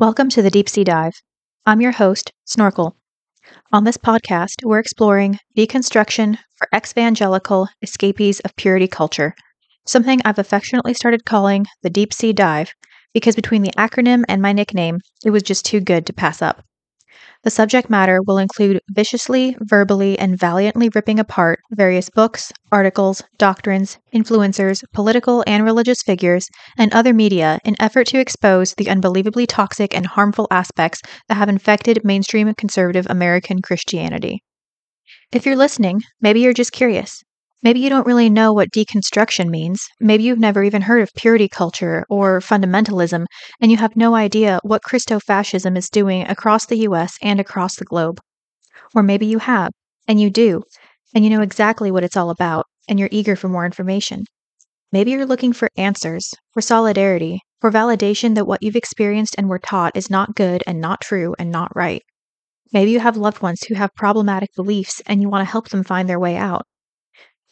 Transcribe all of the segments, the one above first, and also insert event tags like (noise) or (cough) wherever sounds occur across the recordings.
Welcome to the Deep Sea Dive. I'm your host, Snorkel. On this podcast, we're exploring deconstruction for evangelical escapees of purity culture, something I've affectionately started calling the Deep Sea Dive because between the acronym and my nickname, it was just too good to pass up. The subject matter will include viciously, verbally, and valiantly ripping apart various books, articles, doctrines, influencers, political and religious figures, and other media in effort to expose the unbelievably toxic and harmful aspects that have infected mainstream conservative American Christianity. If you're listening, maybe you're just curious. Maybe you don't really know what deconstruction means. Maybe you've never even heard of purity culture or fundamentalism, and you have no idea what Christofascism is doing across the US and across the globe. Or maybe you have, and you do, and you know exactly what it's all about, and you're eager for more information. Maybe you're looking for answers, for solidarity, for validation that what you've experienced and were taught is not good and not true and not right. Maybe you have loved ones who have problematic beliefs and you want to help them find their way out.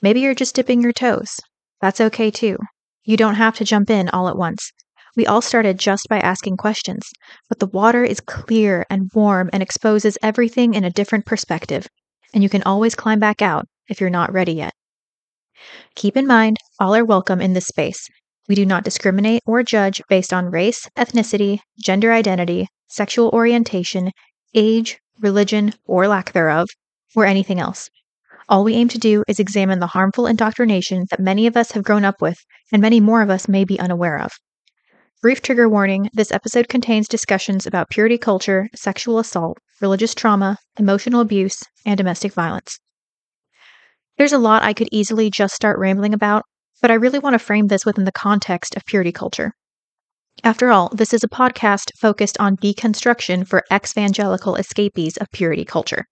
Maybe you're just dipping your toes. That's okay too. You don't have to jump in all at once. We all started just by asking questions, but the water is clear and warm and exposes everything in a different perspective, and you can always climb back out if you're not ready yet. Keep in mind, all are welcome in this space. We do not discriminate or judge based on race, ethnicity, gender identity, sexual orientation, age, religion, or lack thereof, or anything else. All we aim to do is examine the harmful indoctrination that many of us have grown up with and many more of us may be unaware of. Brief trigger warning this episode contains discussions about purity culture, sexual assault, religious trauma, emotional abuse, and domestic violence. There's a lot I could easily just start rambling about, but I really want to frame this within the context of purity culture. After all, this is a podcast focused on deconstruction for evangelical escapees of purity culture.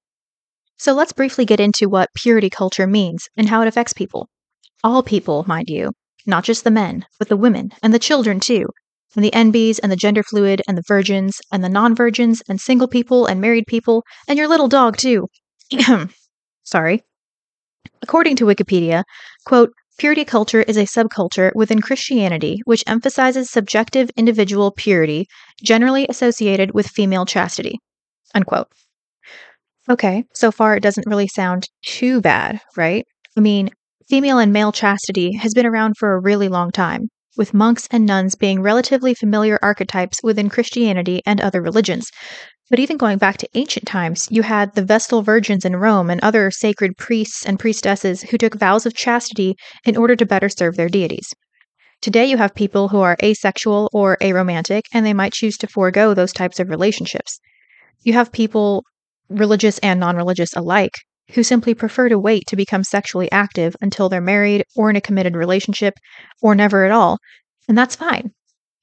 So let's briefly get into what purity culture means and how it affects people. All people, mind you, not just the men, but the women and the children too, and the NBs and the gender fluid and the virgins and the non virgins and single people and married people and your little dog too. (clears throat) Sorry. According to Wikipedia, quote, Purity culture is a subculture within Christianity which emphasizes subjective individual purity, generally associated with female chastity. Unquote. Okay, so far it doesn't really sound too bad, right? I mean, female and male chastity has been around for a really long time, with monks and nuns being relatively familiar archetypes within Christianity and other religions. But even going back to ancient times, you had the Vestal Virgins in Rome and other sacred priests and priestesses who took vows of chastity in order to better serve their deities. Today, you have people who are asexual or aromantic, and they might choose to forego those types of relationships. You have people religious and non religious alike, who simply prefer to wait to become sexually active until they're married or in a committed relationship or never at all, and that's fine.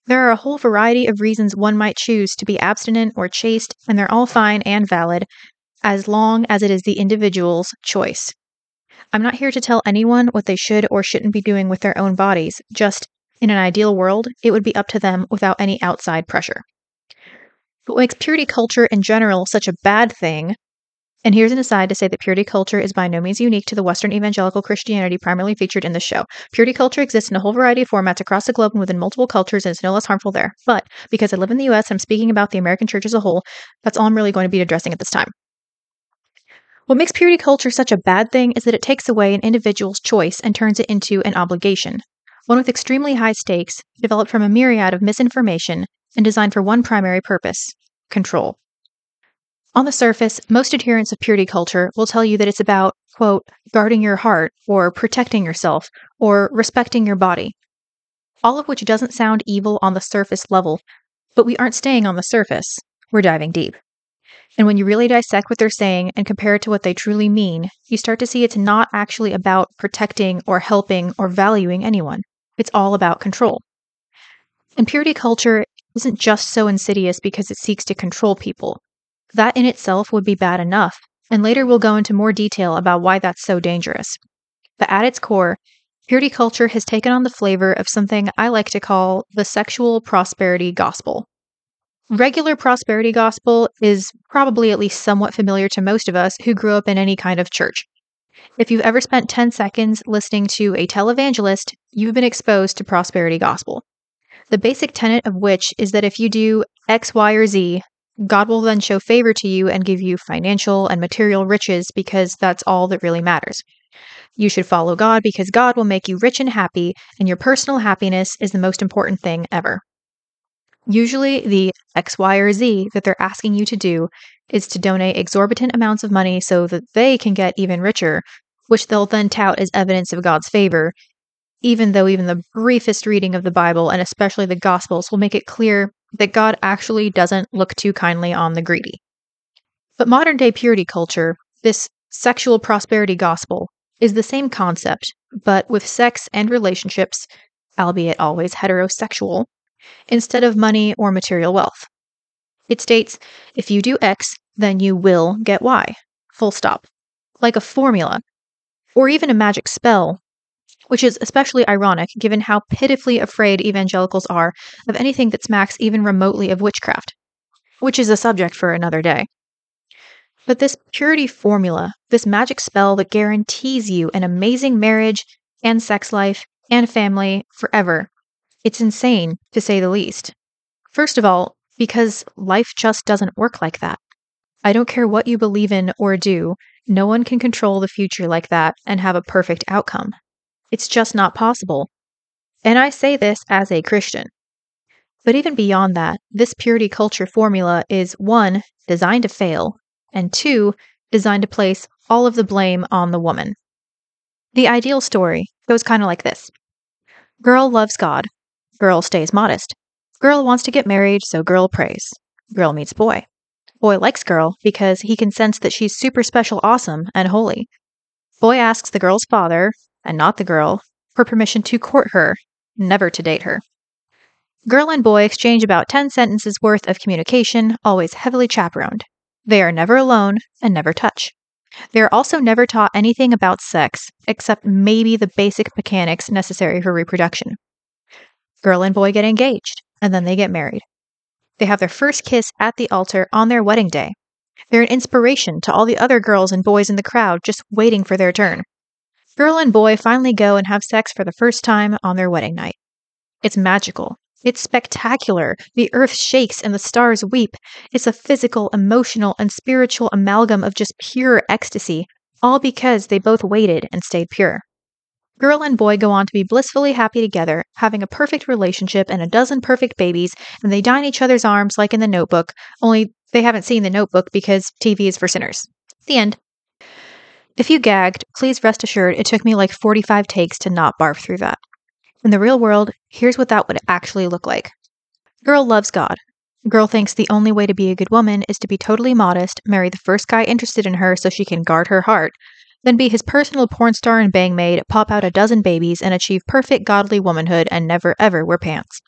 There are a whole variety of reasons one might choose to be abstinent or chaste, and they're all fine and valid as long as it is the individual's choice. I'm not here to tell anyone what they should or shouldn't be doing with their own bodies, just in an ideal world, it would be up to them without any outside pressure. What makes purity culture in general such a bad thing, and here's an aside to say that purity culture is by no means unique to the Western evangelical Christianity primarily featured in the show. Purity culture exists in a whole variety of formats across the globe and within multiple cultures, and it's no less harmful there. But because I live in the US and I'm speaking about the American church as a whole, that's all I'm really going to be addressing at this time. What makes purity culture such a bad thing is that it takes away an individual's choice and turns it into an obligation, one with extremely high stakes, developed from a myriad of misinformation, and designed for one primary purpose control. On the surface, most adherents of purity culture will tell you that it's about, quote, guarding your heart, or protecting yourself, or respecting your body. All of which doesn't sound evil on the surface level, but we aren't staying on the surface. We're diving deep. And when you really dissect what they're saying and compare it to what they truly mean, you start to see it's not actually about protecting or helping or valuing anyone. It's all about control. And purity culture isn't just so insidious because it seeks to control people. That in itself would be bad enough, and later we'll go into more detail about why that's so dangerous. But at its core, purity culture has taken on the flavor of something I like to call the sexual prosperity gospel. Regular prosperity gospel is probably at least somewhat familiar to most of us who grew up in any kind of church. If you've ever spent 10 seconds listening to a televangelist, you've been exposed to prosperity gospel the basic tenet of which is that if you do X, Y, or Z, God will then show favor to you and give you financial and material riches because that's all that really matters. You should follow God because God will make you rich and happy, and your personal happiness is the most important thing ever. Usually, the X, Y, or Z that they're asking you to do is to donate exorbitant amounts of money so that they can get even richer, which they'll then tout as evidence of God's favor, even though even the briefest reading of the Bible and especially the Gospels will make it clear that God actually doesn't look too kindly on the greedy. But modern day purity culture, this sexual prosperity gospel, is the same concept, but with sex and relationships, albeit always heterosexual, instead of money or material wealth. It states if you do X, then you will get Y. Full stop. Like a formula, or even a magic spell, which is especially ironic given how pitifully afraid evangelicals are of anything that smacks even remotely of witchcraft, which is a subject for another day. But this purity formula, this magic spell that guarantees you an amazing marriage and sex life and family forever, it's insane to say the least. First of all, because life just doesn't work like that. I don't care what you believe in or do, no one can control the future like that and have a perfect outcome. It's just not possible. And I say this as a Christian. But even beyond that, this purity culture formula is one, designed to fail, and two, designed to place all of the blame on the woman. The ideal story goes kind of like this Girl loves God, girl stays modest. Girl wants to get married, so girl prays. Girl meets boy. Boy likes girl because he can sense that she's super special, awesome, and holy. Boy asks the girl's father, and not the girl, for permission to court her, never to date her. Girl and boy exchange about 10 sentences worth of communication, always heavily chaperoned. They are never alone and never touch. They are also never taught anything about sex, except maybe the basic mechanics necessary for reproduction. Girl and boy get engaged, and then they get married. They have their first kiss at the altar on their wedding day. They're an inspiration to all the other girls and boys in the crowd just waiting for their turn. Girl and boy finally go and have sex for the first time on their wedding night. It's magical. It's spectacular. The earth shakes and the stars weep. It's a physical, emotional, and spiritual amalgam of just pure ecstasy, all because they both waited and stayed pure. Girl and boy go on to be blissfully happy together, having a perfect relationship and a dozen perfect babies, and they die in each other's arms like in the notebook, only they haven't seen the notebook because TV is for sinners. The end. If you gagged, please rest assured it took me like 45 takes to not barf through that. In the real world, here's what that would actually look like. Girl loves God. Girl thinks the only way to be a good woman is to be totally modest, marry the first guy interested in her so she can guard her heart, then be his personal porn star and bang maid, pop out a dozen babies, and achieve perfect godly womanhood and never ever wear pants.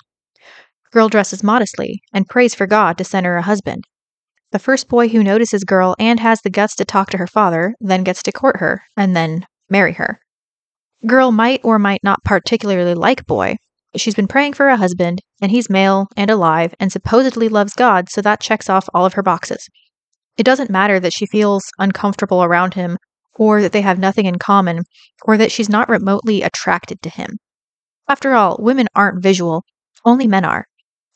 Girl dresses modestly and prays for God to send her a husband. The first boy who notices girl and has the guts to talk to her father then gets to court her and then marry her. Girl might or might not particularly like boy, she's been praying for a husband, and he's male and alive and supposedly loves God, so that checks off all of her boxes. It doesn't matter that she feels uncomfortable around him, or that they have nothing in common, or that she's not remotely attracted to him. After all, women aren't visual, only men are.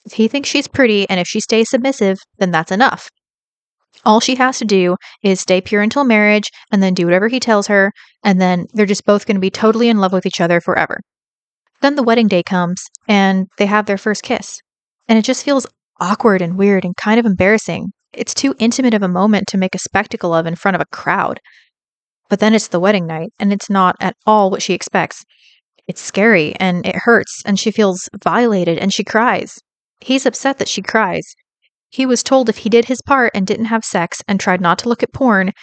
If he thinks she's pretty and if she stays submissive, then that's enough. All she has to do is stay pure until marriage and then do whatever he tells her, and then they're just both going to be totally in love with each other forever. Then the wedding day comes and they have their first kiss. And it just feels awkward and weird and kind of embarrassing. It's too intimate of a moment to make a spectacle of in front of a crowd. But then it's the wedding night, and it's not at all what she expects. It's scary and it hurts, and she feels violated and she cries. He's upset that she cries, he was told if he did his part and didn't have sex and tried not to look at porn,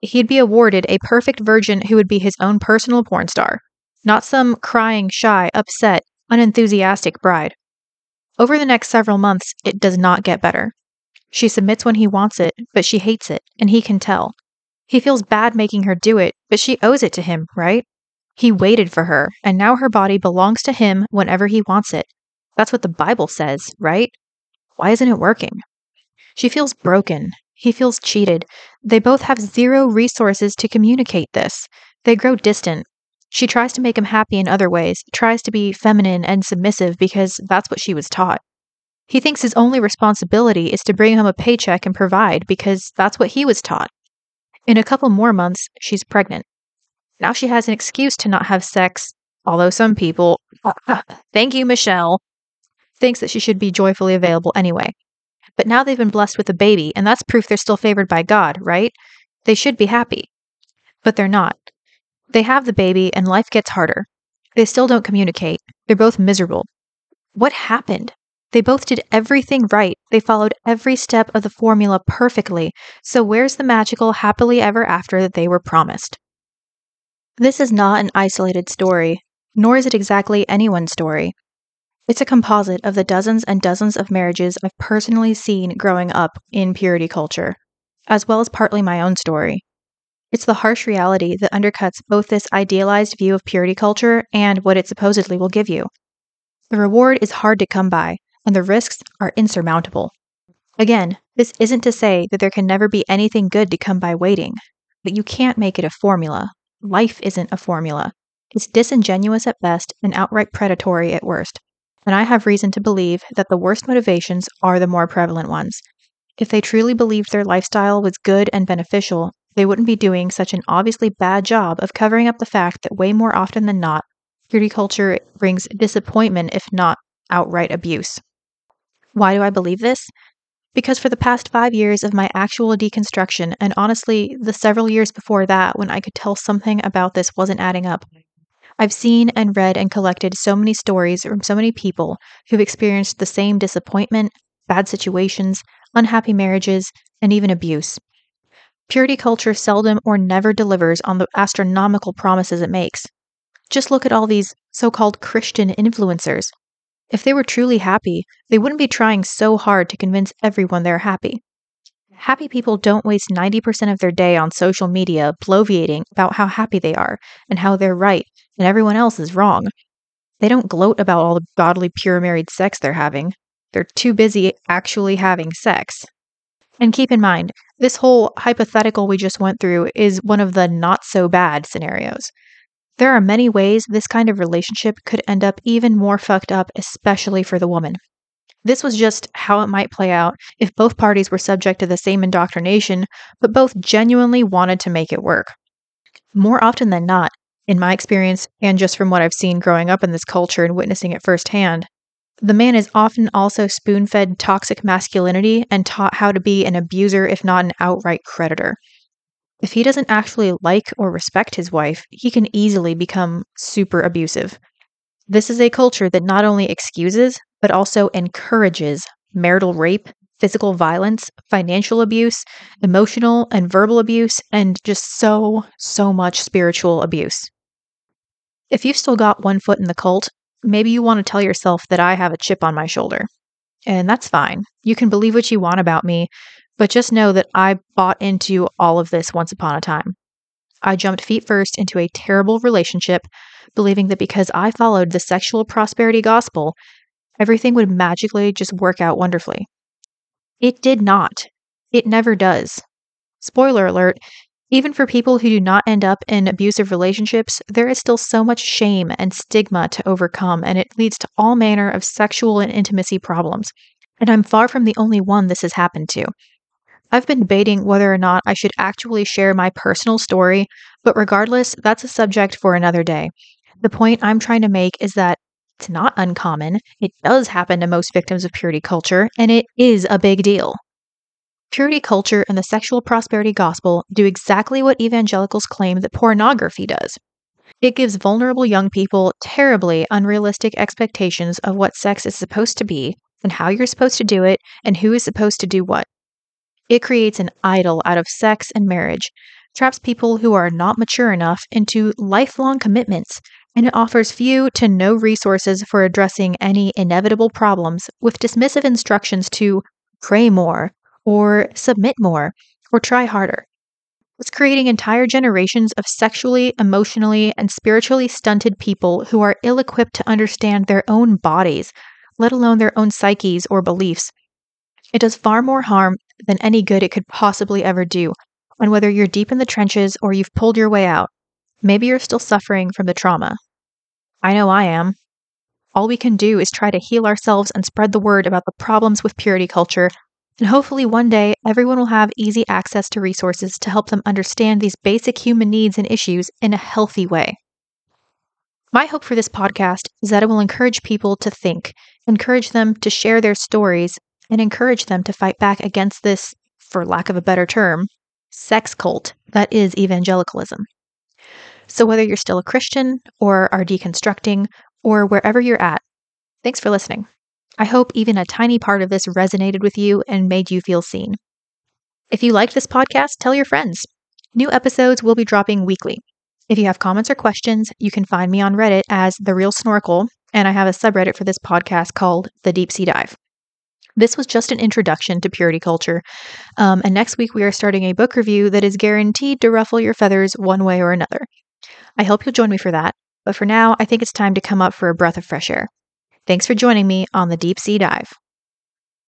he'd be awarded a perfect virgin who would be his own personal porn star, not some crying, shy, upset, unenthusiastic bride. Over the next several months, it does not get better. She submits when he wants it, but she hates it, and he can tell. He feels bad making her do it, but she owes it to him, right? He waited for her, and now her body belongs to him whenever he wants it. That's what the Bible says, right? Why isn't it working? She feels broken. He feels cheated. They both have zero resources to communicate this. They grow distant. She tries to make him happy in other ways, tries to be feminine and submissive because that's what she was taught. He thinks his only responsibility is to bring home a paycheck and provide because that's what he was taught. In a couple more months, she's pregnant. Now she has an excuse to not have sex, although some people, (laughs) thank you, Michelle, thinks that she should be joyfully available anyway. But now they've been blessed with a baby, and that's proof they're still favored by God, right? They should be happy. But they're not. They have the baby, and life gets harder. They still don't communicate. They're both miserable. What happened? They both did everything right. They followed every step of the formula perfectly. So, where's the magical happily ever after that they were promised? This is not an isolated story, nor is it exactly anyone's story. It's a composite of the dozens and dozens of marriages I've personally seen growing up in purity culture, as well as partly my own story. It's the harsh reality that undercuts both this idealized view of purity culture and what it supposedly will give you. The reward is hard to come by, and the risks are insurmountable. Again, this isn't to say that there can never be anything good to come by waiting, but you can't make it a formula. Life isn't a formula. It's disingenuous at best and outright predatory at worst. And I have reason to believe that the worst motivations are the more prevalent ones. If they truly believed their lifestyle was good and beneficial, they wouldn't be doing such an obviously bad job of covering up the fact that way more often than not, purity culture brings disappointment, if not outright abuse. Why do I believe this? Because for the past five years of my actual deconstruction, and honestly, the several years before that when I could tell something about this wasn't adding up, I've seen and read and collected so many stories from so many people who've experienced the same disappointment, bad situations, unhappy marriages, and even abuse. Purity culture seldom or never delivers on the astronomical promises it makes. Just look at all these so called Christian influencers. If they were truly happy, they wouldn't be trying so hard to convince everyone they're happy. Happy people don't waste 90% of their day on social media bloviating about how happy they are and how they're right and everyone else is wrong. They don't gloat about all the godly pure married sex they're having. They're too busy actually having sex. And keep in mind, this whole hypothetical we just went through is one of the not so bad scenarios. There are many ways this kind of relationship could end up even more fucked up, especially for the woman. This was just how it might play out if both parties were subject to the same indoctrination, but both genuinely wanted to make it work. More often than not, in my experience, and just from what I've seen growing up in this culture and witnessing it firsthand, the man is often also spoon fed toxic masculinity and taught how to be an abuser, if not an outright creditor. If he doesn't actually like or respect his wife, he can easily become super abusive. This is a culture that not only excuses, but also encourages marital rape, physical violence, financial abuse, emotional and verbal abuse, and just so, so much spiritual abuse. If you've still got one foot in the cult, Maybe you want to tell yourself that I have a chip on my shoulder. And that's fine. You can believe what you want about me, but just know that I bought into all of this once upon a time. I jumped feet first into a terrible relationship, believing that because I followed the sexual prosperity gospel, everything would magically just work out wonderfully. It did not. It never does. Spoiler alert, even for people who do not end up in abusive relationships, there is still so much shame and stigma to overcome, and it leads to all manner of sexual and intimacy problems. And I'm far from the only one this has happened to. I've been debating whether or not I should actually share my personal story, but regardless, that's a subject for another day. The point I'm trying to make is that it's not uncommon, it does happen to most victims of purity culture, and it is a big deal. Purity culture and the sexual prosperity gospel do exactly what evangelicals claim that pornography does. It gives vulnerable young people terribly unrealistic expectations of what sex is supposed to be and how you're supposed to do it and who is supposed to do what. It creates an idol out of sex and marriage, traps people who are not mature enough into lifelong commitments, and it offers few to no resources for addressing any inevitable problems with dismissive instructions to pray more, or submit more, or try harder. It's creating entire generations of sexually, emotionally, and spiritually stunted people who are ill equipped to understand their own bodies, let alone their own psyches or beliefs. It does far more harm than any good it could possibly ever do. And whether you're deep in the trenches or you've pulled your way out, maybe you're still suffering from the trauma. I know I am. all we can do is try to heal ourselves and spread the word about the problems with purity culture. And hopefully, one day, everyone will have easy access to resources to help them understand these basic human needs and issues in a healthy way. My hope for this podcast is that it will encourage people to think, encourage them to share their stories, and encourage them to fight back against this, for lack of a better term, sex cult that is evangelicalism. So, whether you're still a Christian or are deconstructing or wherever you're at, thanks for listening. I hope even a tiny part of this resonated with you and made you feel seen. If you liked this podcast, tell your friends. New episodes will be dropping weekly. If you have comments or questions, you can find me on Reddit as The Real Snorkel, and I have a subreddit for this podcast called The Deep Sea Dive. This was just an introduction to purity culture, um, and next week we are starting a book review that is guaranteed to ruffle your feathers one way or another. I hope you'll join me for that, but for now, I think it's time to come up for a breath of fresh air. Thanks for joining me on the Deep Sea Dive.